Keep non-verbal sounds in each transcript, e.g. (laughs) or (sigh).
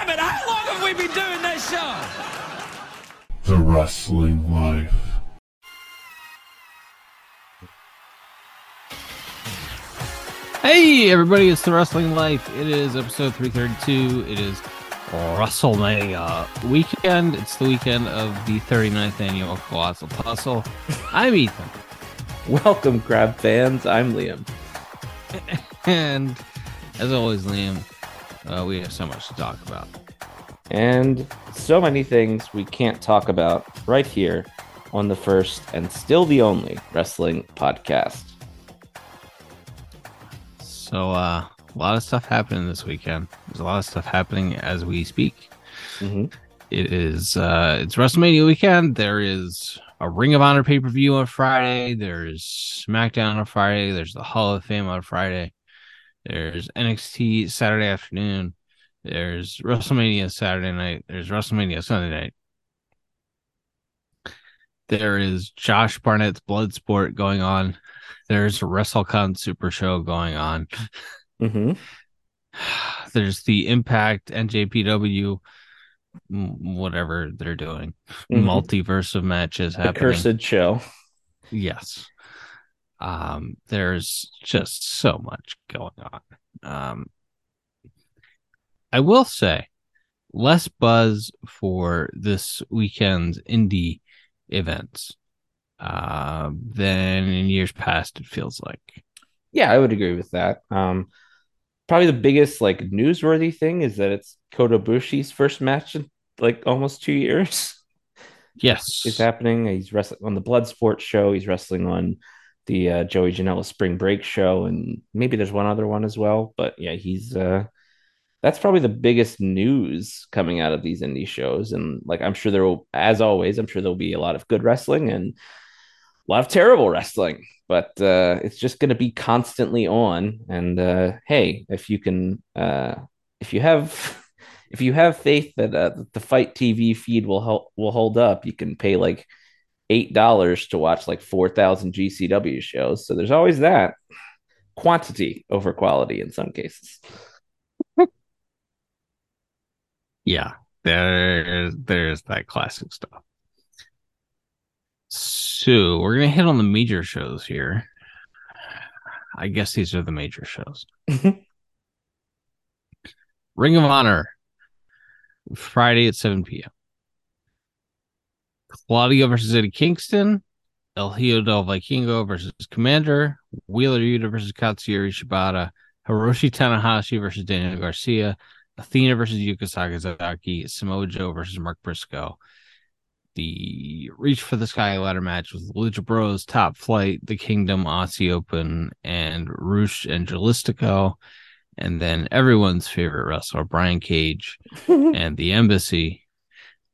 damn it! How long have we been doing this show? The Wrestling Life. Hey everybody, it's the Wrestling Life. It is episode 332. It is WrestleMania weekend. It's the weekend of the 39th annual Colossal Tussle. I'm Ethan. Welcome, Grab fans. I'm Liam. (laughs) And as always, Liam, uh, we have so much to talk about. And so many things we can't talk about right here on the first and still the only wrestling podcast. So, uh, a lot of stuff happening this weekend. There's a lot of stuff happening as we speak. hmm It is uh it's WrestleMania weekend. There is a Ring of Honor pay-per-view on Friday. There's SmackDown on Friday. There's the Hall of Fame on Friday. There's NXT Saturday afternoon. There's WrestleMania Saturday night. There's WrestleMania Sunday night. There is Josh Barnett's Bloodsport going on. There's WrestleCon Super Show going on. hmm (sighs) There's the Impact NJPW, whatever they're doing, Mhm. multiverse of matches The happening. cursed show. Yes. Um, there's just so much going on. Um, I will say less buzz for this weekend's indie events uh, than in years past, it feels like. Yeah, I would agree with that. Um, probably the biggest like newsworthy thing is that it's Kota Ibushi's first match in like almost two years. Yes. it's happening. He's wrestling on the Bloodsport show. He's wrestling on the uh, Joey Janela Spring Break show, and maybe there's one other one as well. But yeah, he's uh, that's probably the biggest news coming out of these indie shows. And like, I'm sure there will, as always, I'm sure there'll be a lot of good wrestling and a lot of terrible wrestling. But uh, it's just going to be constantly on. And uh, hey, if you can, uh, if you have. (laughs) If you have faith that uh, the FITE TV feed will help will hold up, you can pay like eight dollars to watch like four thousand GCW shows. So there's always that quantity over quality in some cases. (laughs) Yeah, there, there's that classic stuff. So we're gonna hit on the major shows here. I guess these are the major shows. (laughs) Ring of Honor, Friday at 7 p.m. Claudio versus Eddie Kingston, El Hijo del Vikingo versus Komander, Wheeler Yuta versus Katsuyori Shibata, Hiroshi Tanahashi versus Daniel Garcia, Athena versus Yuka Sakazaki, Samoa Joe versus Mark Briscoe. The Reach for the Sky ladder match with Lucha Bros, Top Flight, The Kingdom, Aussie Open, and Rush and Dralistico. And then everyone's favorite wrestler, Brian Cage, (laughs) and the Embassy,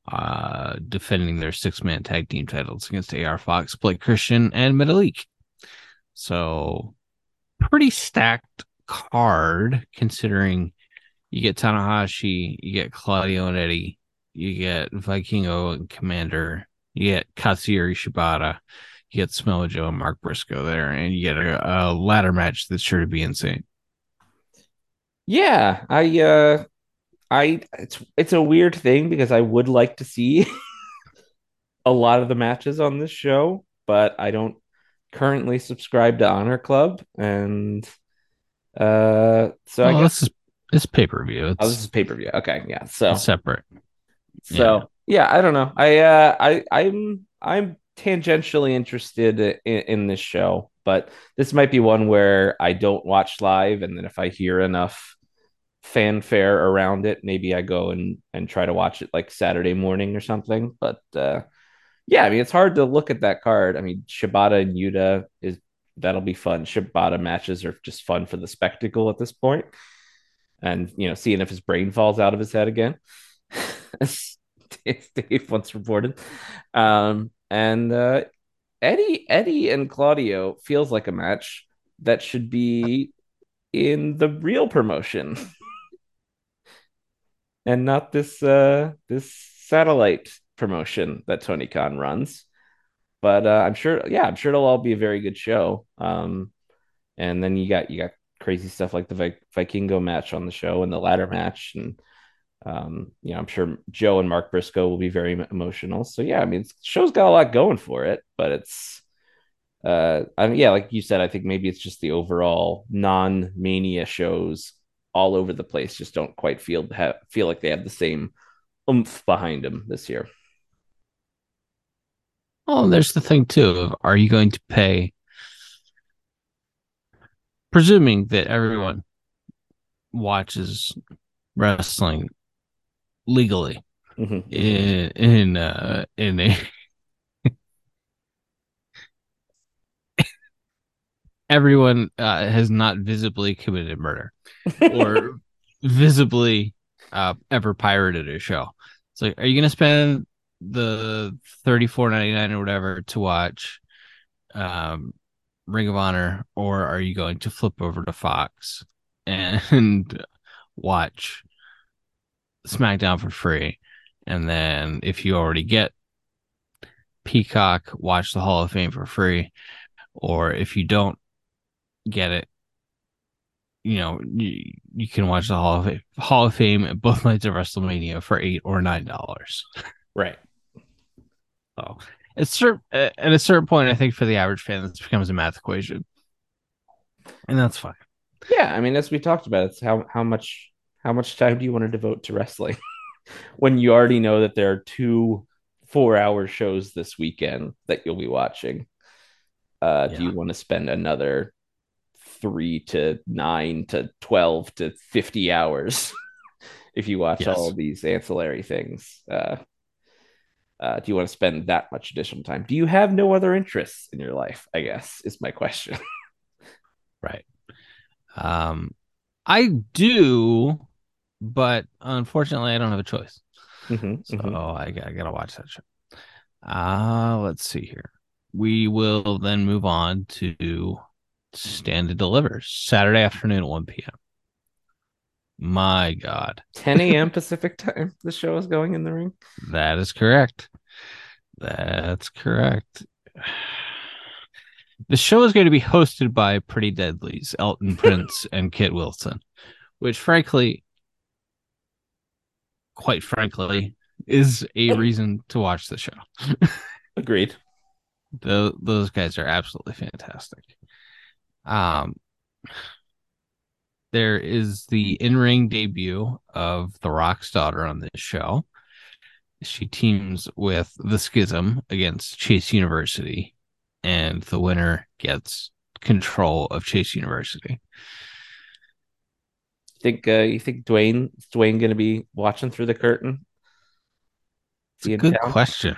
uh, defending their six man tag team titles against AR Fox, Blake Christian, and Metalik. So, pretty stacked card considering you get Tanahashi, you get Claudio and Eddie, you get Vikingo and Komander, you get Katsuyori Shibata, you get Samoa Joe and Mark Briscoe there, and you get a, a ladder match that's sure to be insane. Yeah, I uh I it's it's a weird thing because I would like to see (laughs) a lot of the matches on this show, but I don't currently subscribe to Honor Club and uh so I guess this is this pay per view. Oh, this is pay-per-view. Okay, yeah. So separate. So yeah, I don't know. I uh I I'm I'm tangentially interested in, in this show, but this might be one where I don't watch live and then if I hear enough fanfare around it, maybe I go and and try to watch it like Saturday morning or something. But uh yeah, I mean it's hard to look at that card. I mean Shibata and Yuta is that'll be fun. Shibata matches are just fun for the spectacle at this. And you know, seeing if his brain falls out of his head again. (laughs) as Dave once reported. Um, and uh, Eddie, Eddie and Claudio feels like a match that should be in the real promotion, (laughs) and not this uh, this satellite promotion that Tony Khan runs. But uh, I'm sure, yeah, I'm sure it'll all be a very good show. Um, and then you got you got crazy stuff like the Vi- Vikingo match on the show and the ladder match and Um, you know, I'm sure Joe and Mark Briscoe will be very emotional. So yeah, I mean, show's got a lot going for it, but it's uh I mean, yeah, like you said, I think maybe it's just the overall non-mania shows all over the place just don't quite feel have, feel like they have the same oomph behind them this year. Oh, there's the thing too are you going to pay presuming that everyone watches wrestling legally Mhm. in in uh in a everyone uh, has not visibly committed murder or (laughs) visibly uh, ever pirated a show. It's like, are you gonna spend the thirty four ninety nine or whatever to watch um, Ring of Honor, or are you going to flip over to Fox and (laughs) watch SmackDown for free? And then if you already get Peacock, watch the Hall of Fame for free. Or if you don't get it, you know, you, you can watch the Hall of Fame, Hall of Fame at both nights of WrestleMania for eight or nine dollars. Right. So it's cer- at a certain point, I think for the average fan, this becomes a math equation, and that's fine. Yeah, I mean, as we talked about, it's how how much how much time do you want to devote to wrestling (laughs) when you already know that there are two four hour shows this weekend that you'll be watching? Uh, Yeah. Do you want to spend another three to nine to twelve to fifty hours (laughs) if you watch Yes. all of these ancillary things? Uh, uh, do you want to spend that much additional time? Do you have no other interests in your life? I guess is my question. (laughs) Right. Um, I do, but unfortunately, I don't have a choice. Mhm, So mhm. I, got- I gotta watch that show. Uh let's see here. We will then move on to Stand and Deliver Saturday afternoon at 1 p.m. My God, 10 (laughs) a.m. Pacific time. The show is going in the ring. that is correct. That's correct. The show is going to be hosted by Pretty Deadlies, Elton (laughs) Prince, and Kit Wilson, which frankly, quite frankly, is a reason to watch the show. (laughs) Agreed. Tho- those guys are absolutely fantastic. Um, there is the in-ring debut of The Rock's daughter on this show. She teams with the Schism against Chase University, and the winner gets control of Chase University. Think uh, you think Dwayne is Dwayne going to be watching through the curtain? It's a good question.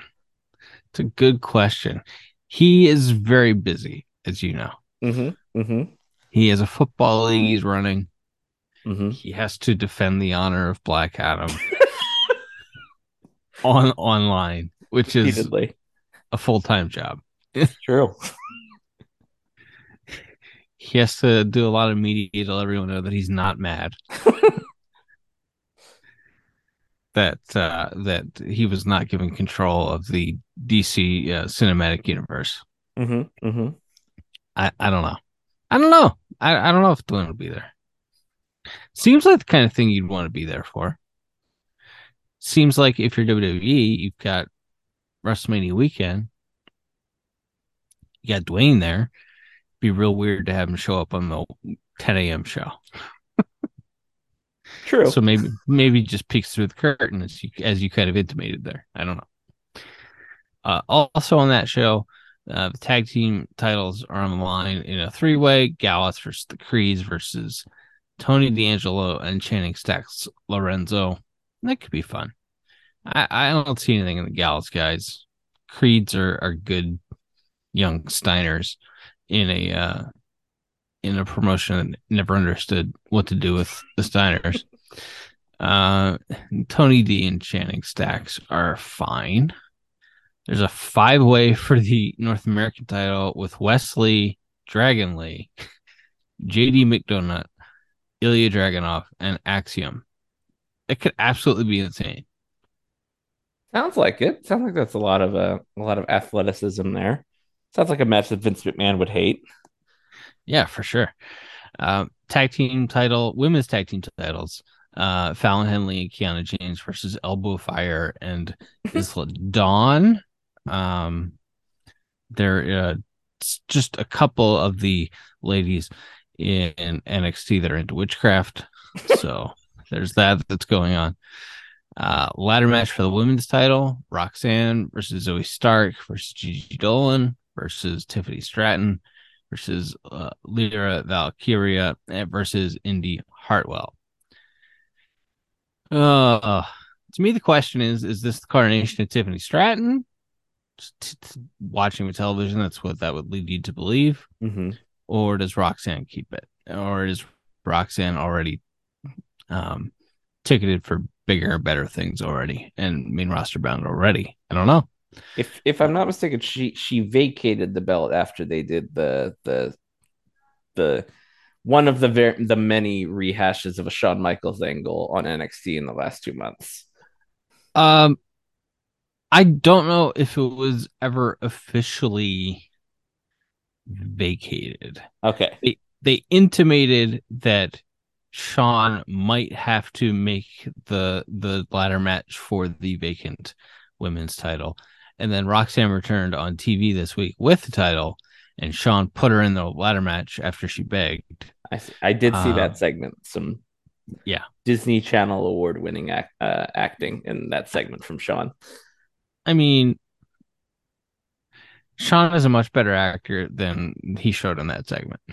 It's a good question. He is very busy, as you know. Mm-hmm. Mm-hmm. He has a football league he's running. Mm-hmm. he has to defend the honor of Black Adam (laughs) (laughs) on online, which is Repeatedly. a full time job. It's true. (laughs) He has to do a lot of media to let everyone know that he's not mad. that uh, that he was not given control of the DC uh, cinematic universe. Mm-hmm. Mm-hmm. I, I don't know. I don't know. I, I don't know if Dwayne will be there. Seems like the kind of thing you'd want to be there for. Seems like if you're WWE, you've got WrestleMania weekend. You got Dwayne there. Be real weird to have him show up on the 10 a.m. show. (laughs) True. So maybe maybe just peeks through the curtain as you as you kind of intimated there. I don't know. Uh, also on that show, uh, the tag team titles are on the line in a three way: Gallus versus the Creeds versus Tony D'Angelo and Channing Stacks Lorenzo. That could be fun. I, I don't see anything in the Gallus guys. Creeds are are good young Steiners in a uh, in a promotion that never understood what to do with the Steiners. Uh, Tony D and Channing Stacks are fine. There's a five way for the North American title with Wesley, Dragon Lee, (laughs) JD McDonagh, Ilya Dragunov, and Axiom. It could absolutely be insane. Sounds like it. Sounds like that's a lot of uh, a lot of athleticism there. Sounds like a match that Vince McMahon would hate. Yeah, for sure. Um, tag team title, women's tag team titles. uh, Fallon Henley and Kiana James versus Alba Fyre and (laughs) Isla Dawn. Um, there, uh, just a couple of the ladies in NXT that are into witchcraft. (laughs) So there's that that's going on. Uh, ladder match for the women's title: Roxanne versus Zoey Stark versus Gigi Dolin versus Tiffany Stratton versus uh, Lyra Valkyria versus Indi Hartwell. Uh, to me, the question is: Is this the coronation of Tiffany Stratton? T- t- watching the television, that's what that would lead you to believe. Mm-hmm. Or does Roxanne keep it? Or is Roxanne already um, ticketed for bigger, better things already and main roster bound already? I don't know. If if I'm not mistaken, she she vacated the belt after they did the the the one of the very the many rehashes of a Shawn Michaels angle on NXT in the last two months. Um, I don't know if it was ever officially vacated. Okay. They they intimated that Shawn might have to make the the ladder match for the vacant women's title. And then Roxanne returned on TV this week with the title, and Shawn put her in the ladder match after she begged. I, I did see Um, that segment. Some yeah. Disney Channel award winning act, uh, acting in that segment from Shawn. I mean, Shawn is a much better actor than he showed in that segment. (laughs)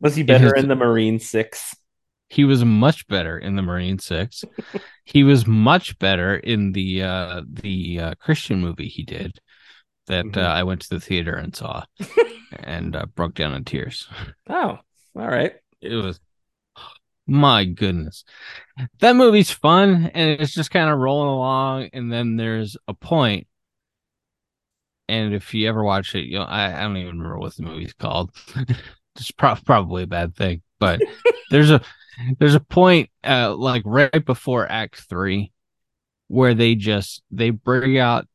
Was he better Because- in the Marine Six? He was much better in the Marine Six. (laughs) he was much better in the uh the uh, Christian movie he did that Mhm. uh, I went to the theater and saw (laughs) and uh, broke down in tears. Oh, all right. It was my goodness. That movie's fun and it's just kind of rolling along and then there's a point and if you ever watch it, you know, I, I don't even remember what the movie's called. (laughs) it's pro- probably a bad thing, but (laughs) there's a there's a point uh like right before act 3 where they just they bring out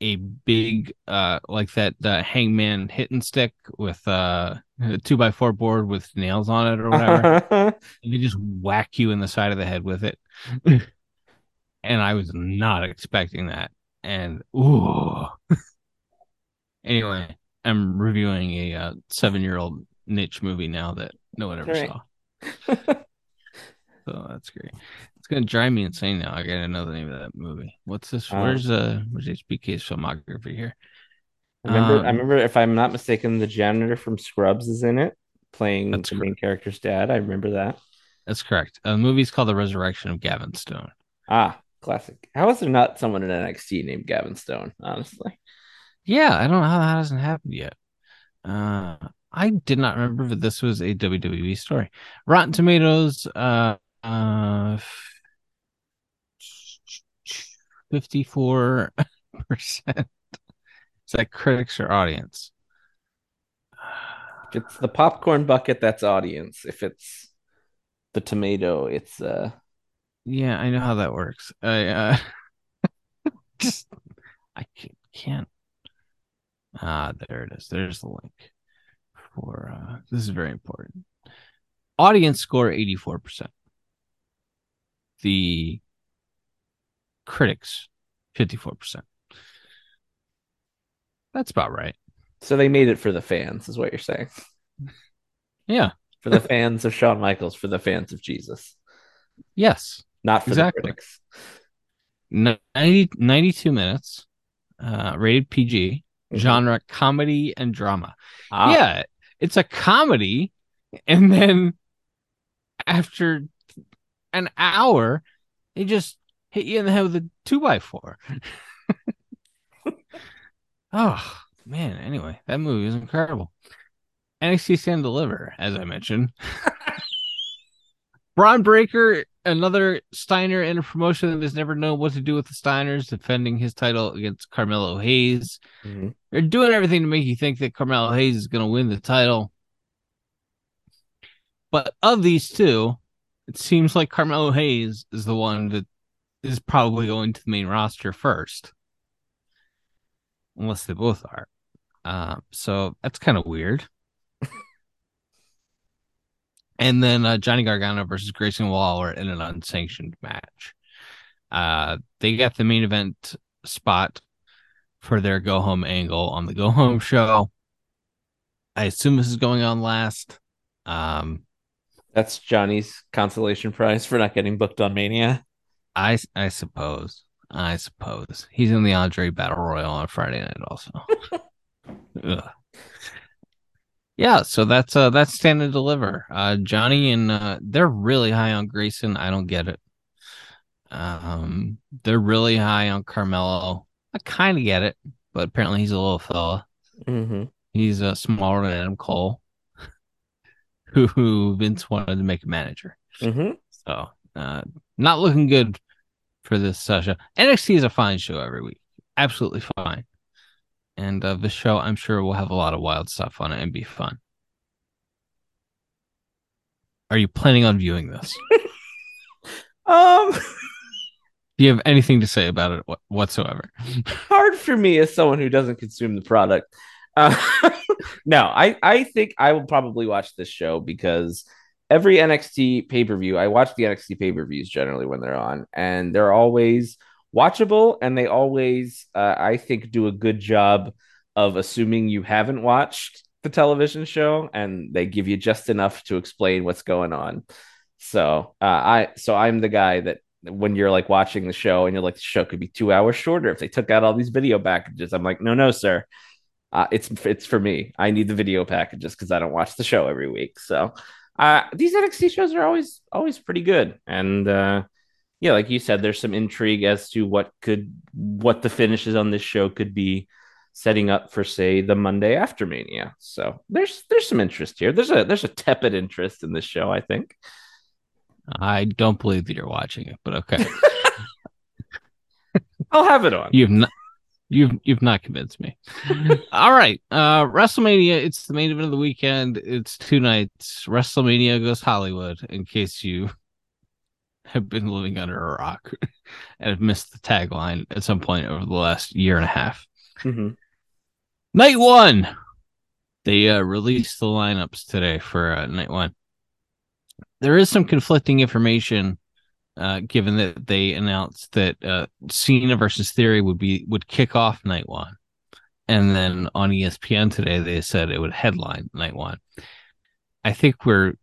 a big uh like that uh, hangman hitting stick with uh a two by four board with nails on it or whatever. (laughs) And they just whack you in the side of the head with it. And i was not expecting that. And ooh. Anyway i'm reviewing a uh, seven year old niche movie now that no one ever Right. saw. (laughs) So that's great gonna drive me insane now i gotta know the name of that movie what's this Um, where's uh where's hbk's filmography here I remember, Um, I remember, if I'm not mistaken, the janitor from Scrubs is in it, playing the main character's dad. I remember that. that's correct uh, the movie's called the resurrection of gavin stone Ah, classic. How is there not someone in NXT named Gavin Stone? Honestly, Yeah, I don't know how that hasn't happened yet. Uh, I did not remember that this was a WWE story. Rotten Tomatoes, uh, uh, fifty-four percent. Is that critics or audience? if it's the popcorn bucket, that's audience. If it's the tomato, it's uh. Yeah, I know how that works. I uh, (laughs) just I ca- can't. Ah, there it is. There's the link for uh this is very important. Audience score 84%. The critics 54%. That's about right. So they made it for the fans, is what you're saying. (laughs) Yeah. For the fans of Shawn Michaels, for the fans of Jesus, Yes. not for Exactly. the critics. 90, 92 minutes. Uh rated PG. Mhm. Genre comedy and drama. Ah, yeah, it's a comedy, and then after an hour, they just hit you in the head with a two by four. (laughs) oh man! Anyway, that movie is incredible. NXT Stand Deliver, as I mentioned. (laughs) Bron Breakker, another Steiner in a promotion that has never known what to do with the Steiners, defending his title against Carmelo Hayes. Mhm. They're doing everything to make you think that Carmelo Hayes is going to win the title. But of these two, it seems like Carmelo Hayes is the one that is probably going to the main roster first. Unless they both are. Uh, so that's kind of weird. (laughs) and then uh, Johnny Gargano versus Grayson Waller in an unsanctioned match. Uh, they got the main event spot for their go home angle on the go home show. I assume this is going on last. Um, That's Johnny's consolation prize for not getting booked on Mania. I I suppose. I suppose he's in the Andre Battle Royal on Friday night also. (laughs) Yeah, so that's uh that's stand and deliver. Uh Johnny and uh they're really high on Grayson. I don't get it. Um they're really high on Carmelo. I kind of get it, but apparently he's a little fella. Mm-hmm. He's uh, smaller than Adam Cole, (laughs) who, who Vince wanted to make a manager. Mm-hmm. So uh not looking good for this uh, show. NXT is a fine show every week. Absolutely fine. And uh, this show, I'm sure, will have a lot of wild stuff on it and be fun. Are you planning on viewing this? (laughs) Um, Do you have anything to say about it whatsoever? (laughs) hard for me as someone who doesn't consume the product. Uh, (laughs) no, I I think I will probably watch this show because every NXT pay per view, I watch the NXT pay per views generally when they're on, and they're always watchable, and they always, uh, I think, do a good job of assuming you haven't watched the television show, and they give you just enough to explain what's going on. So uh, I so I'm the guy that when you're like watching the show and you're like the show could be two hours shorter if they took out all these video packages. I'm like, no, no, sir. Uh, it's it's for me. I need the video packages because I don't watch the show every week. So uh, these NXT shows are always always pretty good. And uh, yeah, like you said, there's some intrigue as to what could what the finishes on this show could be setting up for say the Monday after Mania. So there's there's some interest here. There's a there's a tepid interest in this show, I think. I don't believe that you're watching it, but okay. (laughs) I'll have it on. You've not you've you've not convinced me. (laughs) All right. Uh WrestleMania, it's the main event of the weekend. It's two nights. WrestleMania goes Hollywood, in case you (laughs) have been living under a rock (laughs) and have missed the tagline at some point over the last year and a half. Mhm. Night one. They uh, released the lineups today for uh, night one. There is some conflicting information, uh, given that they announced that uh, Cena versus Theory would be would kick off night one, and then on ESPN today they said it would headline night one. I think we're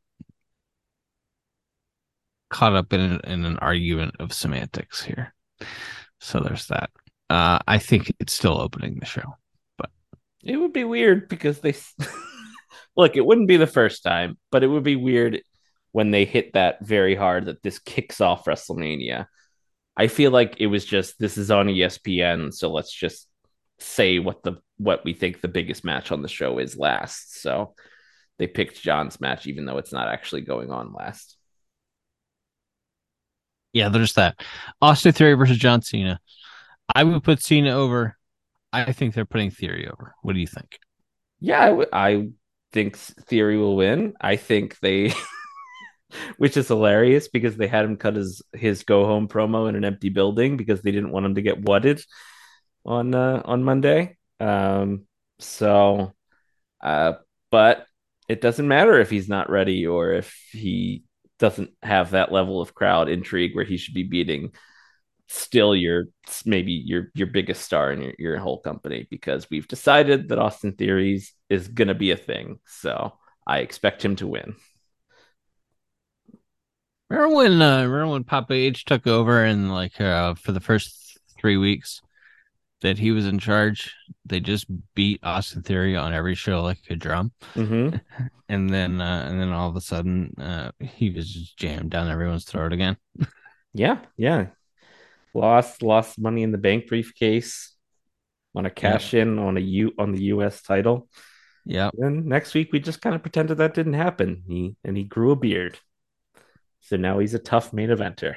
caught up in an, in an argument of semantics here, so there's that. Uh, I think it's still opening the show. But it would be weird because they (laughs) look, it wouldn't be the first time, but it would be weird when they hit that very hard that this kicks off WrestleMania. I feel like it was just this is on ESPN, so let's just say what the what we think the biggest match on the show is last. So they picked John's match, even though it's not actually going on last. Yeah, there's that. Austin Theory versus John Cena. I would put Cena over. I think they're putting Theory over. What do you think? Yeah, I, w- I think Theory will win. I think they, (laughs) (laughs) which is hilarious because they had him cut his his go home promo in an empty building because they didn't want him to get whatted on uh, on Monday. Um, so, uh, but it doesn't matter if he's not ready or if he doesn't have that level of crowd intrigue where he should be beating still your maybe your your biggest star in your, your whole company because we've decided that Austin Theories is gonna be a thing. So I expect him to win. Remember when uh, remember when Papa H took over and like uh, for the first three weeks that he was in charge, they just beat Austin Theory on every show like a drum, Mm-hmm. (laughs) and then uh, and then all of a sudden uh, he was just jammed down everyone's throat again. (laughs) Yeah, yeah. Lost lost money in the bank briefcase. Want to cash in on a U on the US title. Yeah, and next week we just kind of pretended that didn't happen. He and he grew a beard. So now he's a tough main eventer.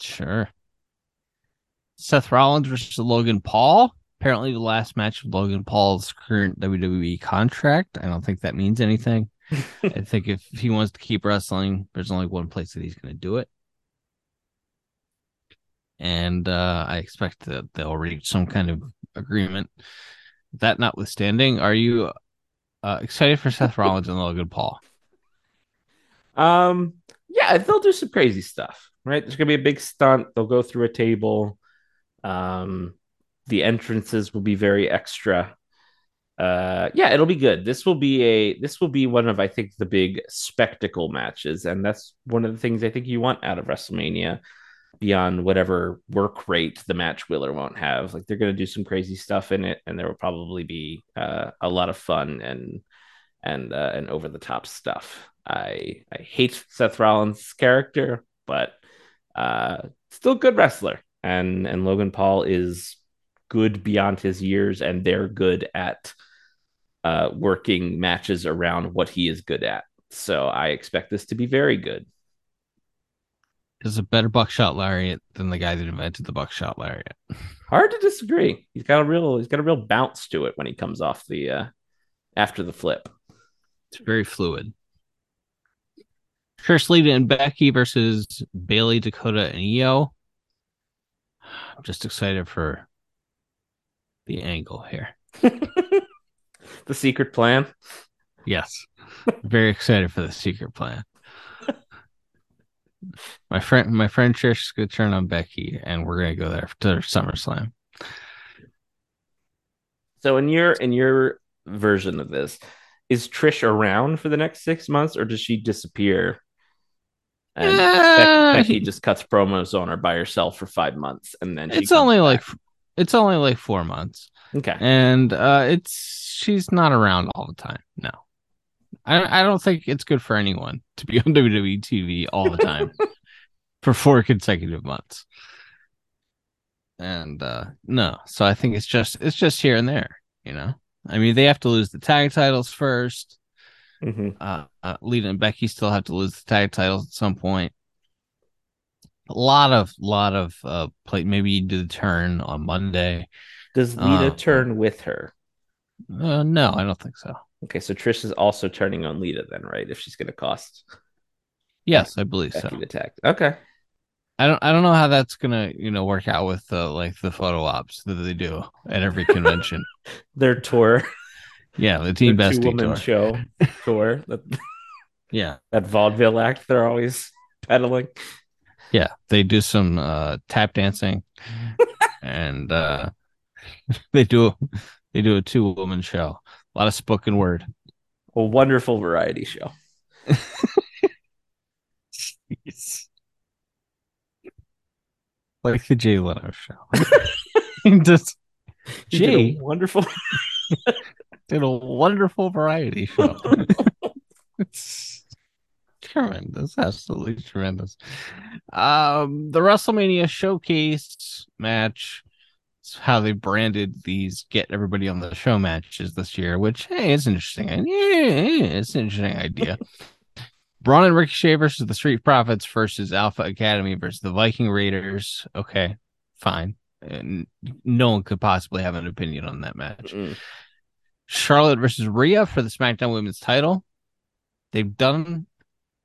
sure. Seth Rollins versus Logan Paul. Apparently, the last match of Logan Paul's current WWE contract. I don't think that means anything. (laughs) I think if he wants to keep wrestling, there's only one place that he's going to do it. And uh, I expect that they'll reach some kind of agreement. That notwithstanding, are you uh, excited for Seth Rollins and Logan Paul? Um, yeah, they'll do some crazy stuff, right? There's gonna be a big stunt. They'll go through a table. Um, the entrances will be very extra. Uh, yeah, it'll be good. This will be a this will be one of I think the big spectacle matches, and that's one of the things I think you want out of WrestleMania beyond whatever work rate the match will or won't have. Like they're to do some crazy stuff in it, and there will probably be uh, a lot of fun and and uh, and over the top stuff. I I hate Seth Rollins' character, but uh, still good wrestler, and and Logan Paul is good beyond his years, and they're good at uh, working matches around what he is good at. So I expect this to be very good is a better buckshot lariat than the guy that invented the buckshot lariat. Hard to disagree. He's got a real he's got a real bounce to it when he comes off the uh after the flip. It's very fluid. Trish Lita and Becky versus Bayley, Dakota, and Io. I'm just excited for the angle here. (laughs) the secret plan. Yes. very excited for the secret plan. My friend, my friend Trish is gonna turn on Becky, and we're gonna go there to SummerSlam. So, in your in your version of this, is Trish around for the next six months, or does she disappear? And (laughs) uh, Becky just cuts promos on her by herself for five months, and then it's only back. like it's only like four months. Okay, and uh, it's she's not around all the time. No, I, I don't think it's good for anyone to be (laughs) on WWE TV all the time (laughs) for four consecutive months. And uh no, so I think it's just it's just here and there, you know. I mean, they have to lose the tag titles 1st mm-hmm. Uh, uh, Lita and Becky still have to lose the tag titles at some point. A lot of lot of uh play. Maybe you do the turn on Monday. Does Lita uh, turn with her? Uh, no, I don't think so. Okay, so Trish is also turning on Lita then, right? If she's going to cost. Yes, I believe Becky so. Okay. I don't. I don't know how that's gonna, you know, work out with the like the photo ops that they do at every convention. (laughs) Their tour. Yeah, the Team Best tour. show (laughs) tour. That, yeah, that vaudeville act they're always peddling. Yeah, they do some uh, tap dancing, and uh, (laughs) they do they do a two woman show. A lot of spoken word. A wonderful variety show. (laughs) Like the Jay Leno show. Just Jay wonderful did a wonderful variety show. it's (laughs) (laughs) tremendous, absolutely tremendous. Um, the WrestleMania showcase match it's how they branded these get everybody on the show matches this year, which hey, it's interesting. Yeah, it's an interesting idea. Braun and Ricochet versus the Street Profits versus Alpha Academy versus the Viking Raiders. Okay, fine. And no one could possibly have an opinion on that match. Mm-hmm. Charlotte versus Rhea for the SmackDown Women's title. They've done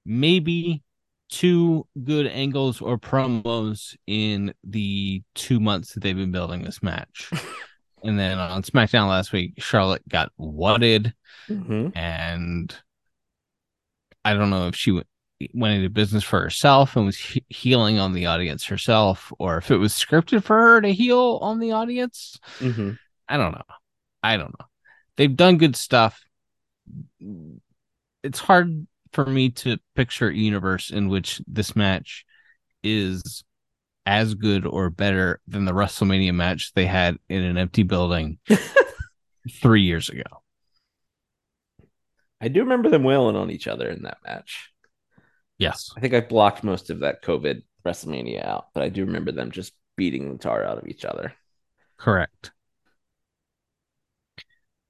maybe two good angles or promos in the two months that they've been building this match. (laughs) and then on SmackDown last week, Charlotte got whatted, mm-hmm. and I don't know if she went, went into business for herself and was he- healing on the audience herself, or if it was scripted for her to heal on the audience. Mm-hmm. I don't know. I don't know. They've done good stuff. It's hard for me to picture a universe in which this match is as good or better than the WrestleMania match they had in an empty building (laughs) three years ago. I do remember them wailing on each other in that match. Yes. I think I blocked most of that COVID WrestleMania out, but I do remember them just beating the tar out of each other. Correct.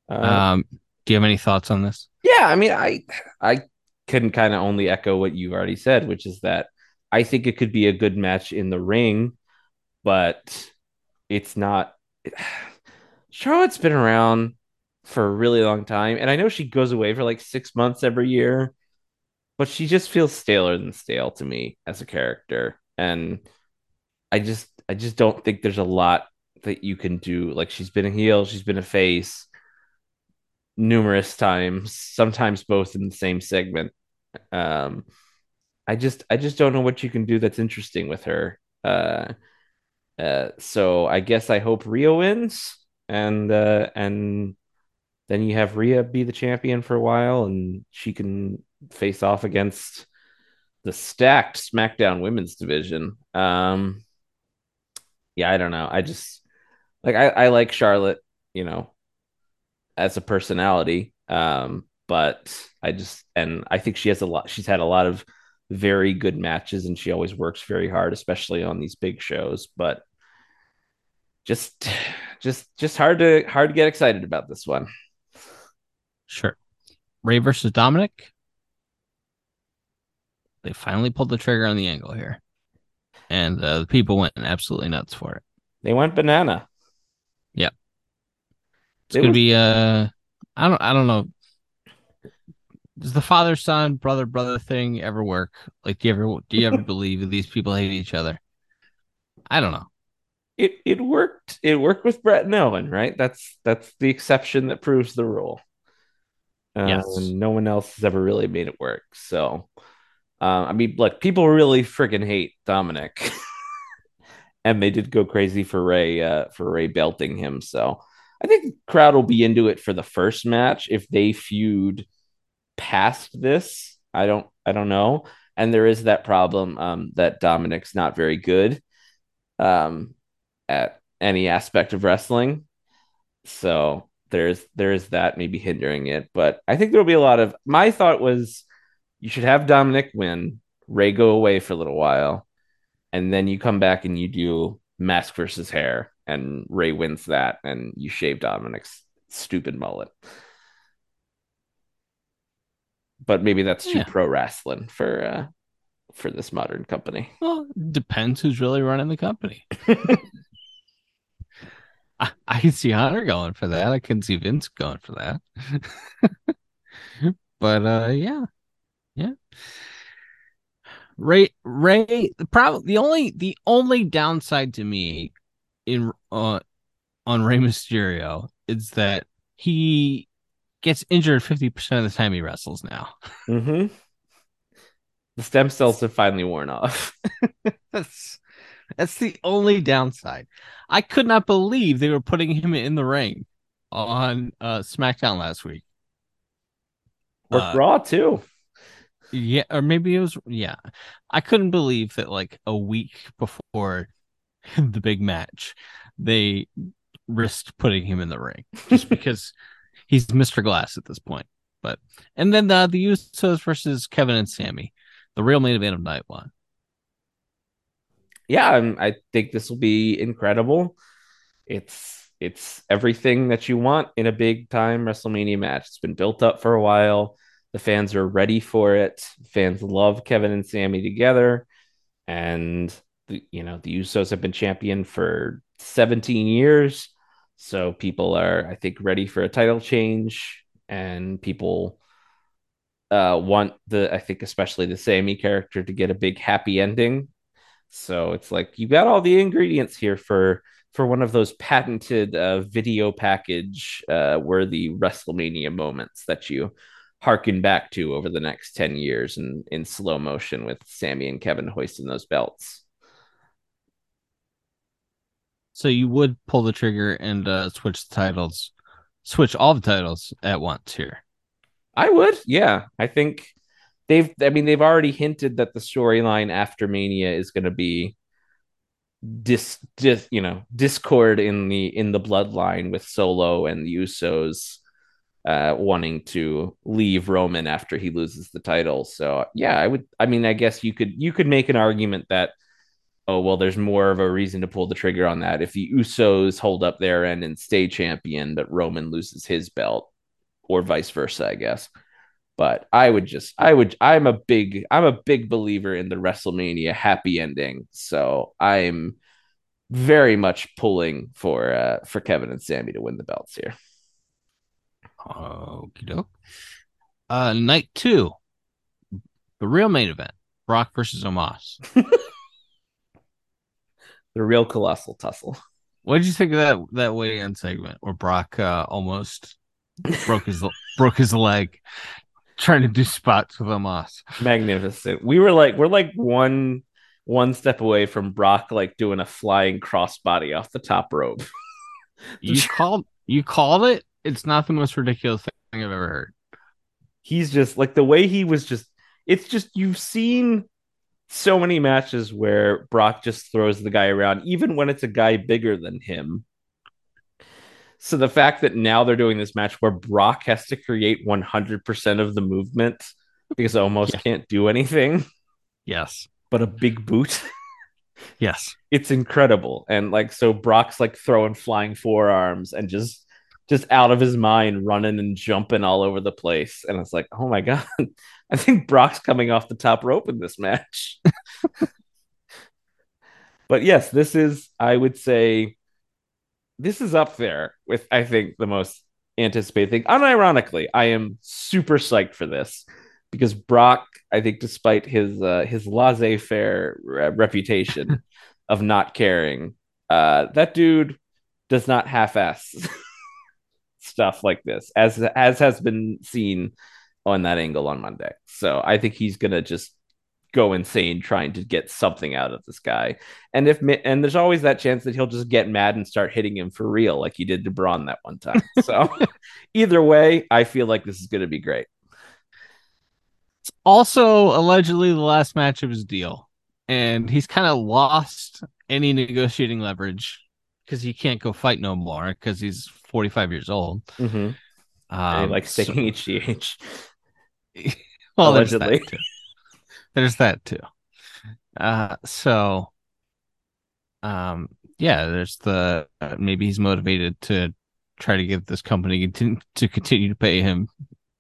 Uh, um, do you have any thoughts on this? Yeah, I mean, I I can kind of only echo what you already said, which is that I think it could be a good match in the ring, but it's not. (sighs) Charlotte's been around for a really long time, and I know she goes away for like six months every year, but she just feels staler than stale to me as a character, and I just I just don't think there's a lot that you can do. Like she's been a heel, she's been a face numerous times, sometimes both in the same segment. Um, I just I just don't know what you can do that's interesting with her. Uh, uh, so I guess I hope Rhea wins, and uh, and then you have Rhea be the champion for a while, and she can face off against the stacked SmackDown Women's division. Um, yeah, I don't know. I just like I, I like Charlotte, you know, as a personality. Um, but I just and I think she has a lot. She's had a lot of very good matches, and she always works very hard, especially on these big shows. But just, just, just hard to hard to get excited about this one. Sure. Rey versus Dominic. They finally pulled the trigger on the angle here, and uh, the people went absolutely nuts for it. They went banana. It's it gonna was... be uh, I don't, I don't know. Does the father son brother brother thing ever work? Like, do you ever do you ever (laughs) believe these people hate each other? I don't know. It it worked. It worked with Brett and Owen, right? That's that's the exception that proves the rule. Uh, yes. No one else has ever really made it work. So, uh, I mean, look, people really freaking hate Dominic, (laughs) and they did go crazy for Rey uh, for Rey belting him. So, I think crowd will be into it for the first match. If they feud past this, I don't, I don't know. And there is that problem um, that Dominic's not very good um, at any aspect of wrestling. So there's there's that maybe hindering it. But I think there'll be a lot of my thought was you should have Dominic win, Rey go away for a little while, and then you come back and you do mask versus hair, and Rey wins that, and you shave Dominic's stupid mullet. But maybe that's too yeah. pro wrestling for uh for this modern company. Well, depends who's really running the company. (laughs) I, I can see Hunter going for that. I can see Vince going for that. (laughs) but uh yeah. Yeah. Rey Rey the problem the only the only downside to me in uh on Rey Mysterio is that he gets injured 50% of the time he wrestles now. Mm-hmm. The stem cells have finally worn off. (laughs) That's that's the only downside. I could not believe they were putting him in the ring on uh, SmackDown last week. Or uh, Raw too. Yeah, or maybe it was yeah. I couldn't believe that like a week before (laughs) the big match, they risked putting him in the ring just (laughs) because he's Mr. Glass at this point. But and then the the Usos versus Kevin and Sami, the real main event of night one yeah, I'm, I think this will be incredible. It's it's everything that you want in a big time WrestleMania match. It's been built up for a while. The fans are ready for it. Fans love Kevin and Sami together, and the, you know the Usos have been champion for 17 years, so people are I think ready for a title change, and people uh, want the I think especially the Sami character to get a big happy ending so it's like you got all the ingredients here for for one of those patented uh, video package uh, worthy WrestleMania moments that you harken back to over the next 10 years and in slow motion with Sami and Kevin hoisting those belts. So you would pull the trigger and uh, switch the titles, switch all the titles at once here. I would, yeah. I think they've I mean they've already hinted that the storyline after Mania is going to be dis, dis you know discord in the in the bloodline with Solo and the Usos uh wanting to leave Roman after he loses the title. So yeah, I would I mean I guess you could you could make an argument that oh well there's more of a reason to pull the trigger on that if the Usos hold up their end and stay champion but Roman loses his belt or vice versa, I guess. But I would just, I would, I'm a big, I'm a big believer in the WrestleMania happy ending. So I'm very much pulling for uh for Kevin and Sami to win the belts here. Okie doke. Uh, night two, the real main event: Brock versus Omos. (laughs) the real colossal tussle. What did you think of that that weigh-in segment where Brock uh, almost broke his (laughs) broke his leg trying to do spots with Omos? Magnificent. We were like, we're like one one step away from Brock like doing a flying crossbody off the top rope. (laughs) You called you called it. It's not the most ridiculous thing I've ever heard. He's just like the way he was just it's just you've seen so many matches where Brock just throws the guy around, even when it's a guy bigger than him. So the fact that now they're doing this match where Brock has to create 100% of the movement because Omos Yeah. can't do anything Yes. but a big boot. Yes. it's incredible. And like so Brock's like throwing flying forearms and just just out of his mind running and jumping all over the place. And it's like, oh my god, (laughs) I think Brock's coming off the top rope in this match. (laughs) but yes, this is, I would say, this is up there with I think the most anticipated thing. Unironically, I am super psyched for this because Brock, I think, despite his uh, his laissez-faire re- reputation (laughs) of not caring, uh, that dude does not half-ass stuff like this, as as has been seen on that angle on Monday. So I think he's gonna just go insane trying to get something out of this guy. And if and there's always that chance that he'll just get mad and start hitting him for real, like he did to Braun that one time. (laughs) So either way, I feel like this is gonna be great. It's Also, allegedly the last match of his deal, and he's kind of lost any negotiating leverage because he can't go fight no more because he's 45 years old. Mm-hmm. Um, like so- HGH. (laughs) well, there's that too. There's that too. Uh, so, um, yeah, there's the uh, maybe he's motivated to try to get this company to continue to pay him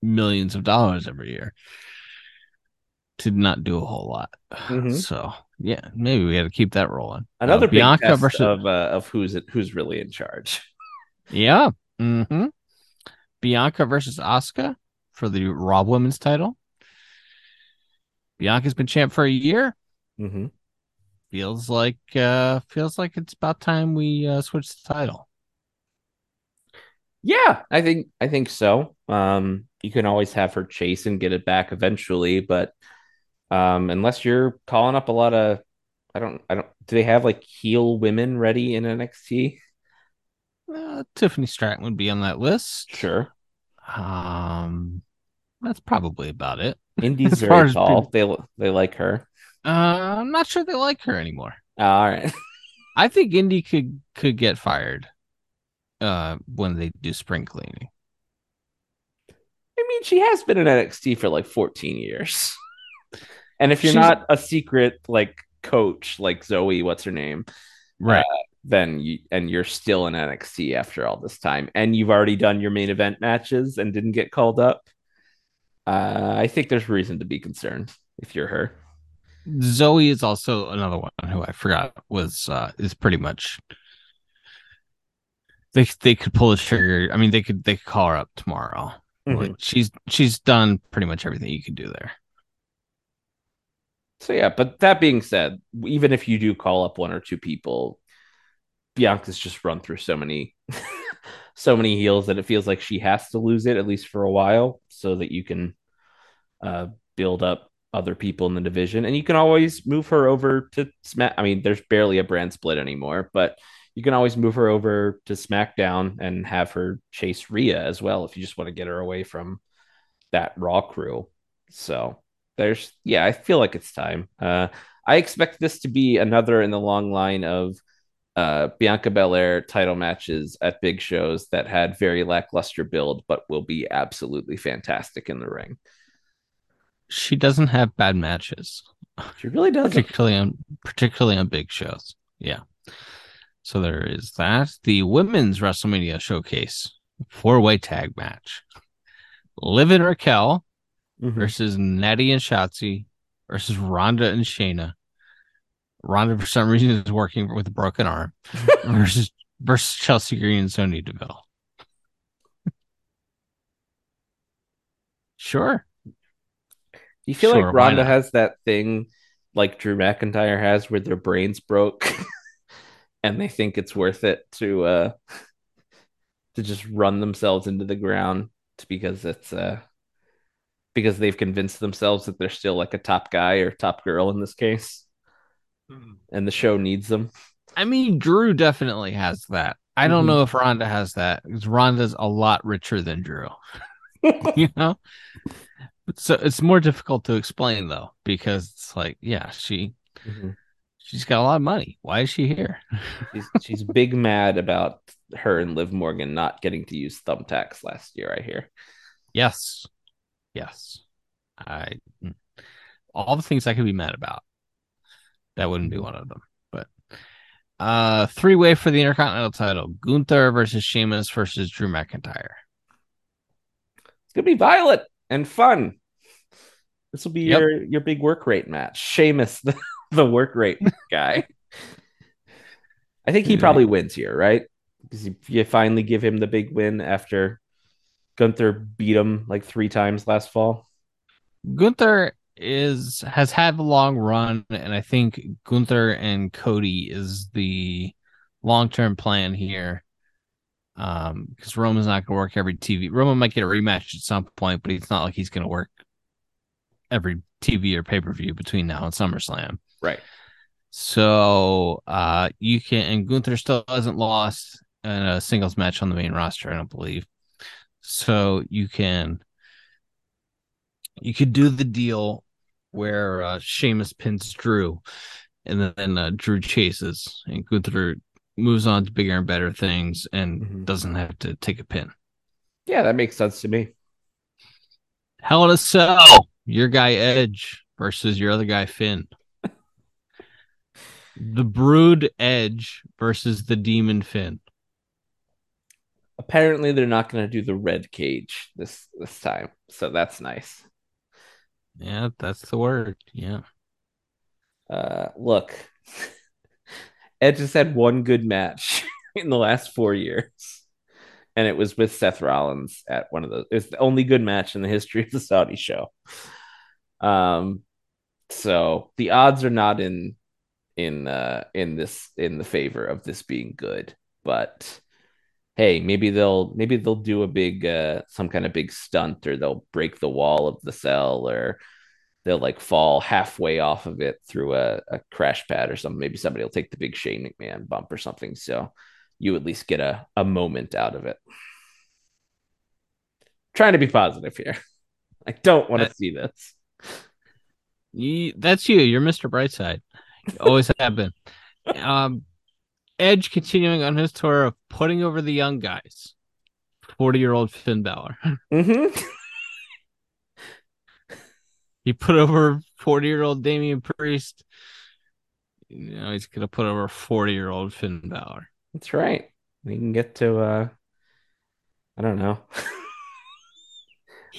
millions of dollars every year to not do a whole lot. Mhm. So, yeah, maybe we got to keep that rolling. Another Uh, Bianca versus of uh, of who's it who's really in charge. (laughs) yeah, hmm Bianca versus Asuka for the Raw Women's title. Bianca's been champ for a year. Mm-hmm. feels like uh feels like it's about time we uh switch the title Yeah, I think I think so. Um, you can always have her chase and get it back eventually, but um, unless you're calling up a lot of, I don't, I don't. Do they have like heel women ready in NXT? uh, tiffany stratton would be on that list Sure, um that's probably about it Indi's (laughs) very tall. They they like her. uh i'm not sure they like her anymore all right. (laughs) i think indi could could get fired uh when they do spring cleaning I mean, she has been in NXT for like 14 years. (laughs) and if you're She's- not a secret like coach like Zoey, what's her name? right then you and you're still in NXT after all this time, and you've already done your main event matches and didn't get called up. Uh, I think there's reason to be concerned if you're her. zoey is also another one who i forgot was uh is pretty much they they could pull the trigger i mean they could they could call her up tomorrow Like, she's she's done pretty much everything you can do there. So yeah, but that being said, even if you do call up one or two people, Bianca's just run through so many (laughs) so many heels that it feels like she has to lose it at least for a while so that you can uh build up other people in the division and you can always move her over to smack I mean there's barely a brand split anymore but you can always move her over to SmackDown and have her chase Rhea as well if you just want to get her away from that Raw crew. So there's yeah, I feel like it's time. Uh, I expect this to be another in the long line of uh, Bianca Belair title matches at big shows that had very lackluster build, but will be absolutely fantastic in the ring. She doesn't have bad matches, She really does. particularly on particularly on big shows. Yeah. So there is that. The women's WrestleMania showcase four way tag match. Liv and Raquel Mhm. versus Natty and Shotzi versus Ronda and Shayna. Ronda for some reason is working with a broken arm (laughs) versus versus Chelsea Green and Sonya Deville. (laughs) Sure. You feel Sure, like Ronda has that thing like Drew McIntyre has where their brains broke (laughs) and they think it's worth it to uh to just run themselves into the ground because it's uh because they've convinced themselves that they're still like a top guy or top girl in this case, and the show needs them. I mean, Drew definitely has that. I don't Mhm. know if Ronda has that because Ronda's a lot richer than Drew. (laughs) you know, so it's more difficult to explain though because it's like, yeah, she she's got a lot of money. Why is she here? She's she's big mad about her and Liv Morgan not getting to use thumbtacks last year. I hear. Yes, yes, I all the things I could be mad about. That wouldn't be one of them. But uh, three way for the Intercontinental title: Gunther versus Sheamus versus Drew McIntyre. It's gonna be violent and fun. This will be Yep. your your big work rate match. Sheamus, (laughs) the, the work rate guy. (laughs) I think he probably wins here, right? Because you finally give him the big win after Gunther beat him like three times last fall. Gunther is has had a long run, and I think Gunther and Cody is the long term plan here. Um, because Roman's not gonna work every TV. Roman might get a rematch at some point, but it's not like he's gonna work every TV or pay per view between now and SummerSlam. Right. So uh you can and Gunther still hasn't lost in a singles match on the main roster, I don't believe. So you can you could do the deal where uh Sheamus pins Drew and then uh, Drew chases and Gunther moves on to bigger and better things and Mhm. doesn't have to take a pin. Yeah, that makes sense to me. Hell in a cell, your guy Edge versus your other guy Finn. (laughs) the Brood Edge versus the Demon Finn. Apparently, they're not going to do the red cage this this time, so that's nice. Yeah, that's the word. Yeah. Uh, look, (laughs) Edge has had one good match (laughs) in the last four years, and it was with Seth Rollins at one of those. It's the only good match in the history of the Saudi show. Um, so the odds are not in in uh in this in the favor of this being good, but hey, maybe they'll maybe they'll do a big uh some kind of big stunt, or they'll break the wall of the cell, or they'll like fall halfway off of it through a, a crash pad or something. Maybe somebody will take the big Shane McMahon bump or something. So you at least get a, a moment out of it. Trying to be positive here. (laughs) I don't want to see this. You, that's you. You're Mr. Brightside. You always have been. (laughs) Um, Edge continuing on his tour of putting over the young guys. 40 year old Finn Balor. Mm-hmm. He put over 40 year old Damian Priest. You know, he's going to put over 40 year old Finn Balor. That's right. We can get to uh I don't know. (laughs) I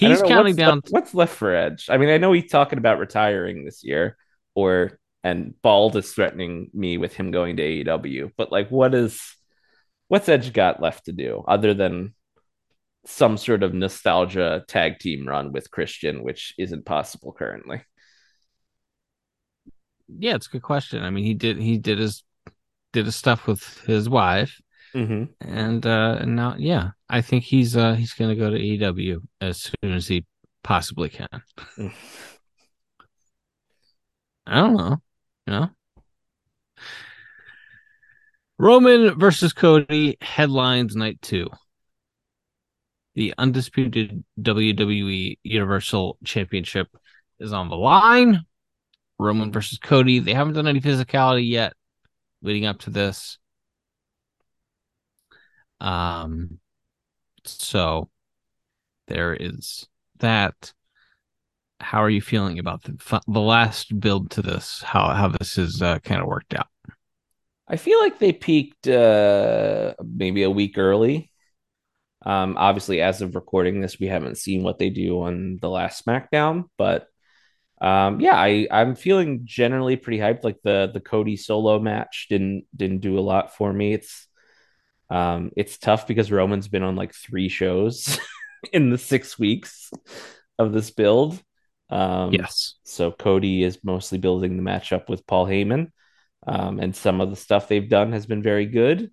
don't He's know counting what's down. left- what's left for Edge? I mean, I know he's talking about retiring this year, or and Bald is threatening me with him going to AEW. But like, what is what's Edge got left to do other than some sort of nostalgia tag team run with Christian, which isn't possible currently. Yeah, it's a good question. I mean, he did he did his did his stuff with his wife, Mm-hmm. and uh and now yeah, I think he's uh he's gonna go to AEW as soon as he possibly can. Mm. I don't know, you know. Roman versus Cody headlines night two. The undisputed WWE Universal Championship is on the line. Roman versus Cody. They haven't done any physicality yet leading up to this. Um, so there is that. How are you feeling about the the last build to this? How how this is uh, kind of worked out? I feel like they peaked uh, maybe a week early. Um, obviously, as of recording this, we haven't seen what they do on the last SmackDown, but um, yeah, I I'm feeling generally pretty hyped. Like the the Cody solo match didn't didn't do a lot for me. It's um it's tough because Roman's been on like three shows (laughs) in the six weeks of this build. Um, Yes. so Cody is mostly building the matchup with Paul Heyman. Um, and some of the stuff they've done has been very good.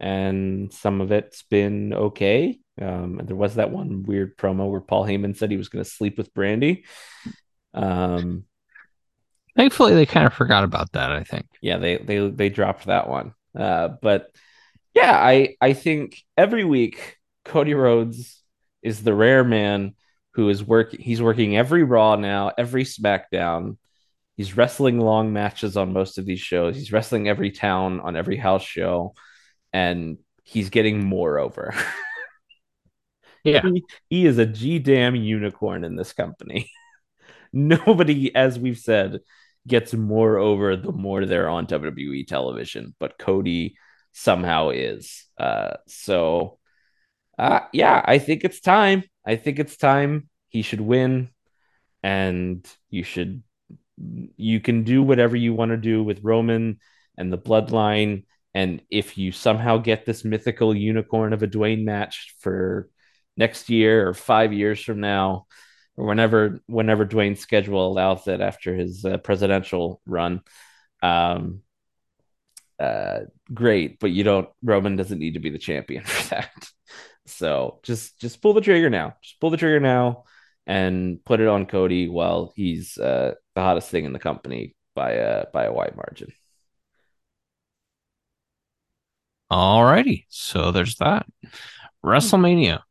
and some of it's been okay. Um, there was that one weird promo where Paul Heyman said he was going to sleep with Brandi. Um, Thankfully, they kind of forgot about that. I think. yeah, they they they dropped that one. Uh, but yeah, I I think every week Cody Rhodes is the rare man who is working. He's working every Raw now, every SmackDown. He's wrestling long matches on most of these shows. He's wrestling every town on every house show, and he's getting more over. (laughs) Yeah. he, he is a G damn unicorn in this company. (laughs) Nobody, as we've said, gets more over the more they're on WWE television, but Cody somehow is. Uh, so, uh, yeah, I think it's time. I think it's time he should win, and you should you can do whatever you want to do with Roman and the bloodline. And if you somehow get this mythical unicorn of a Dwayne match for next year or five years from now, or whenever whenever Dwayne's schedule allows it after his uh, presidential run, um, uh, great. But you don't. Roman doesn't need to be the champion (laughs) for that. So just just pull the trigger now. Just pull the trigger now and put it on Cody while he's uh, the hottest thing in the company by a by a wide margin. All righty. So there's that. WrestleMania.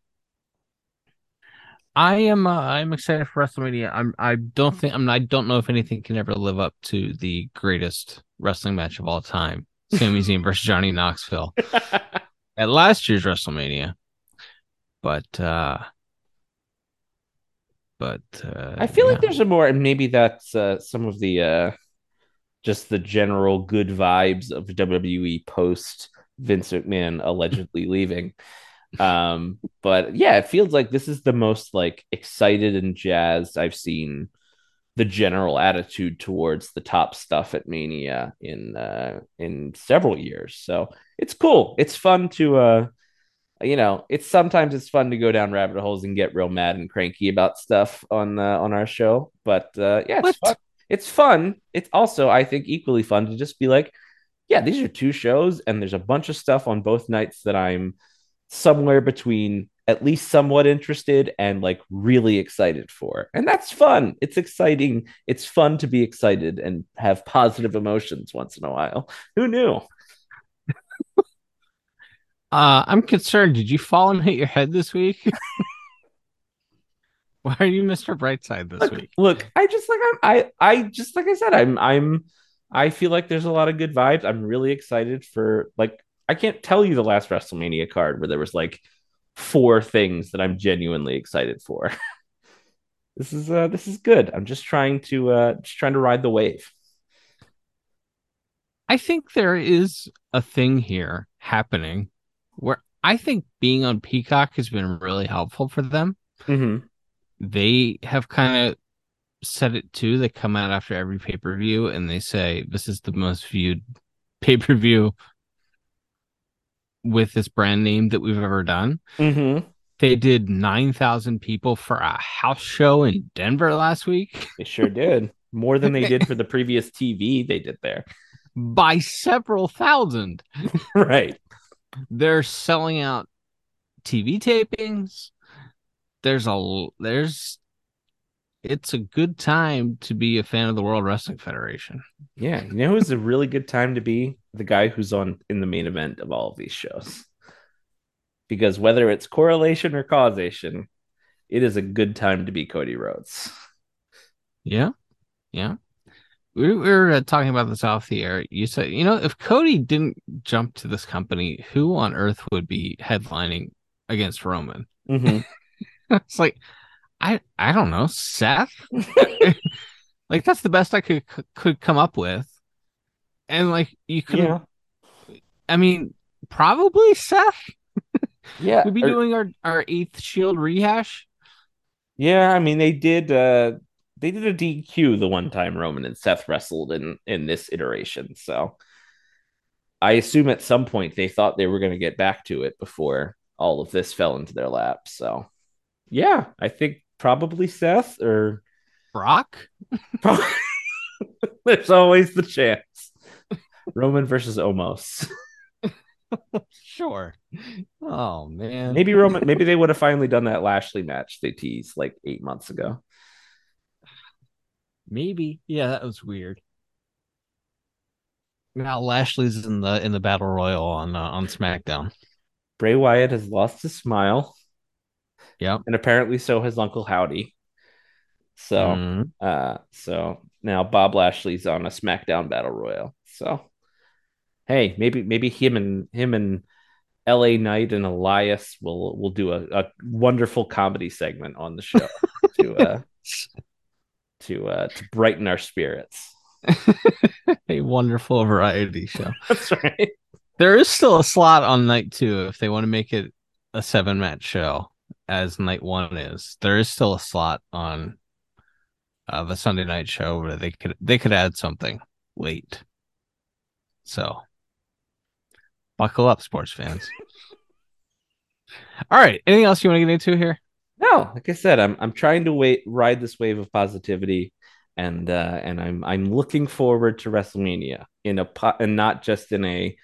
I am uh, I'm excited for WrestleMania. I'm I don't think I'm I don't know if anything can ever live up to the greatest wrestling match of all time. Sami Zayn versus Johnny Knoxville (laughs) at last year's WrestleMania. But uh but uh I feel like there's a more, and maybe that's uh, some of the uh, just the general good vibes of WWE post Vince McMahon allegedly (laughs) leaving. Um, but yeah, it feels like this is the most like excited and jazzed I've seen the general attitude towards the top stuff at Mania in uh in several years. So it's cool. It's fun to uh you know, it's sometimes it's fun to go down rabbit holes and get real mad and cranky about stuff on uh, on our show. But uh, yeah, it's fun. It's fun. It's also, I think, equally fun to just be like, yeah, these are two shows, and there's a bunch of stuff on both nights that I'm somewhere between at least somewhat interested and like really excited for. And that's fun. It's exciting. It's fun to be excited and have positive emotions once in a while. Who knew? Uh, I'm concerned. Did you fall and hit your head this week? (laughs) Why are you Mr. Brightside this look, week? look, I just like I'm, I I just like I said, I'm I'm I feel like there's a lot of good vibes. I'm really excited for like I can't tell you the last WrestleMania card where there was like four things that I'm genuinely excited for. (laughs) this is uh this is good. I'm just trying to uh just trying to ride the wave. I think there is a thing here happening where I think being on Peacock has been really helpful for them. Mm-hmm. They have kind of said it too. They come out after every pay per view and they say this is the most viewed (laughs) pay per view with this brand name that we've ever done. Mm-hmm. They did 9,000 people for a house show in Denver last week They sure did. More than they did for (laughs) the previous TV they did there. by several thousand. (laughs) right. They're selling out TV tapings. There's a there's it's a good time to be a fan of the World Wrestling Federation. Yeah, you know who's a really good time to be? The guy who's on in the main event of all of these shows. Because whether it's correlation or causation, it is a good time to be Cody Rhodes. Yeah. Yeah. We, we were uh, talking about this off the air. You said, you know, if Cody didn't jump to this company, who on earth would be headlining against Roman? Mhm. (laughs) it's like, I I don't know, Seth. (laughs) like that's the best I could could come up with, and like you could, Yeah, I mean, probably Seth. yeah, (laughs) We'd be or- doing our our eighth Shield rehash. yeah. I mean, they did. uh They did a DQ the one time Roman and Seth wrestled in in this iteration. So I assume at some point they thought they were going to get back to it before all of this fell into their lap. So yeah, I think probably Seth or Brock. (laughs) There's always the chance. Roman versus Omos. (laughs) sure. Oh man. Maybe Roman. Maybe they would have finally done that Lashley match they teased like eight months ago. Maybe. Yeah, that was weird. Now Lashley's in the in the battle royal on uh, on SmackDown. Bray Wyatt has lost his smile. Yeah. And apparently so has Uncle Howdy. So Mhm. uh so now Bob Lashley's on a SmackDown Battle Royal. So hey, maybe maybe him and him and LA Knight and Elias will will do a, a wonderful comedy segment on the show to uh (laughs) to uh to brighten our spirits. (laughs) a wonderful variety show. (laughs) That's right. There is still a slot on night two if they want to make it a seven match show, as night one is. There is still a slot on uh, the Sunday night show where they could they could add something late. So buckle up, sports fans. (laughs) All right. Anything else you want to get into here? No, like I said, I'm I'm trying to wait ride this wave of positivity and uh and I'm I'm looking forward to WrestleMania in a po- and not just in a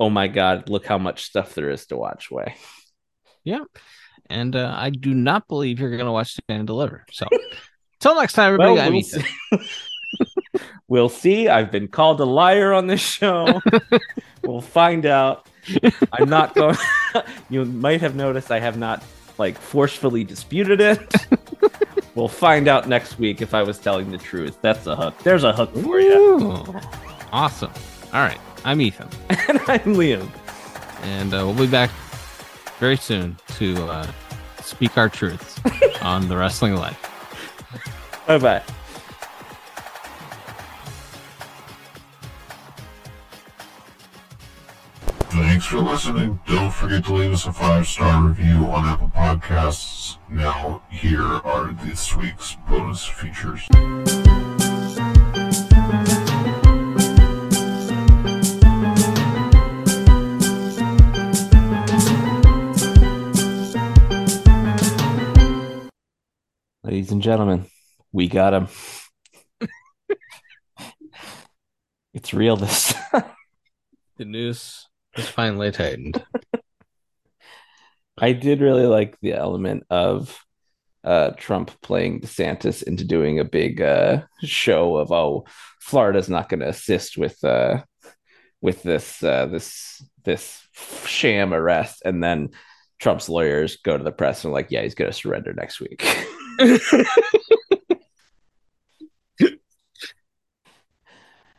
oh my god, look how much stuff there is to watch way. Yeah. And uh, I do not believe you're going to watch Stand and Deliver. So until next time, everybody. Well, we'll see. (laughs) we'll see. I've been called a liar on this show. (laughs) we'll find out. I'm not going. (laughs) you might have noticed I have not like forcefully disputed it. (laughs) we'll find out next week if I was telling the truth. That's a hook. There's a hook for you. Awesome. All right. I'm Ethan. (laughs) And I'm Liam. And uh, we'll be back very soon to uh, speak our truths (laughs) on the wrestling life. Bye bye. Thanks for listening. Don't forget to leave us a five star review on Apple Podcasts. Now, here are this week's bonus features. Ladies and gentlemen, we got him. (laughs) it's real this time. The news is finally tightened. (laughs) I did really like the element of uh, Trump playing DeSantis into doing a big uh, show of oh, Florida's not going to assist with uh, with this uh, this this sham arrest, and then Trump's lawyers go to the press and like, yeah, he's going to surrender next week. (laughs) (laughs)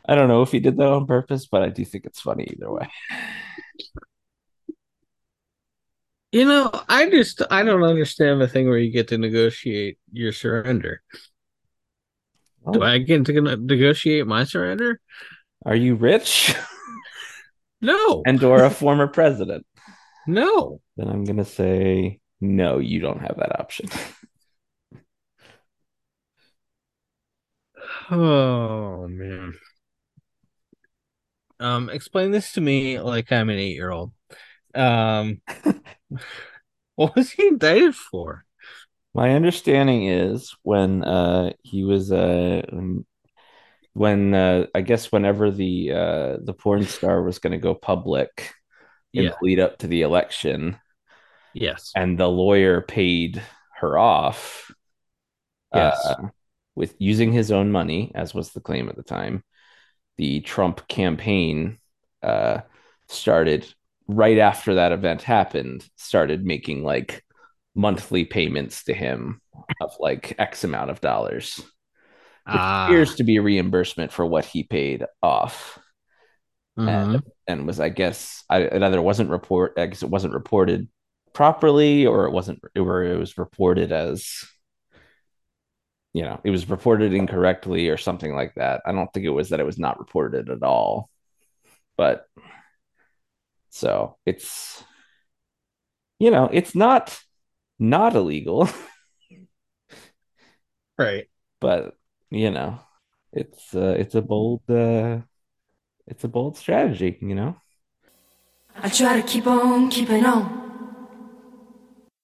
I don't know if he did that on purpose, but I do think it's funny either way. You know, I just I don't understand the thing where you get to negotiate your surrender. Do oh. I get to negotiate my surrender? Are you rich (laughs) No, and or a former president? (laughs) no. Then I'm gonna say no. You don't have that option. (sighs) Oh man. Um, explain this to me like I'm an eight year old. Um, (laughs) what was he indicted for? My understanding is when uh he was uh when, uh I guess whenever the uh the porn star was going to go public in Yeah. the lead up to the election Yes. and the lawyer paid her off Yes. uh, with using his own money as was the claim at the time the Trump campaign uh started right after that event happened started making like monthly payments to him of like x amount of dollars which Ah. appears to be a reimbursement for what he paid off Mhm. and, and was I guess I it either wasn't report I guess it wasn't reported properly or it wasn't or it was reported as you know it was reported incorrectly or something like that. I don't think it was that it was not reported at all, but so it's you know it's not not illegal, (laughs) Right. but you know it's uh, it's a bold uh, it's a bold strategy, you know. I try to keep on keeping on.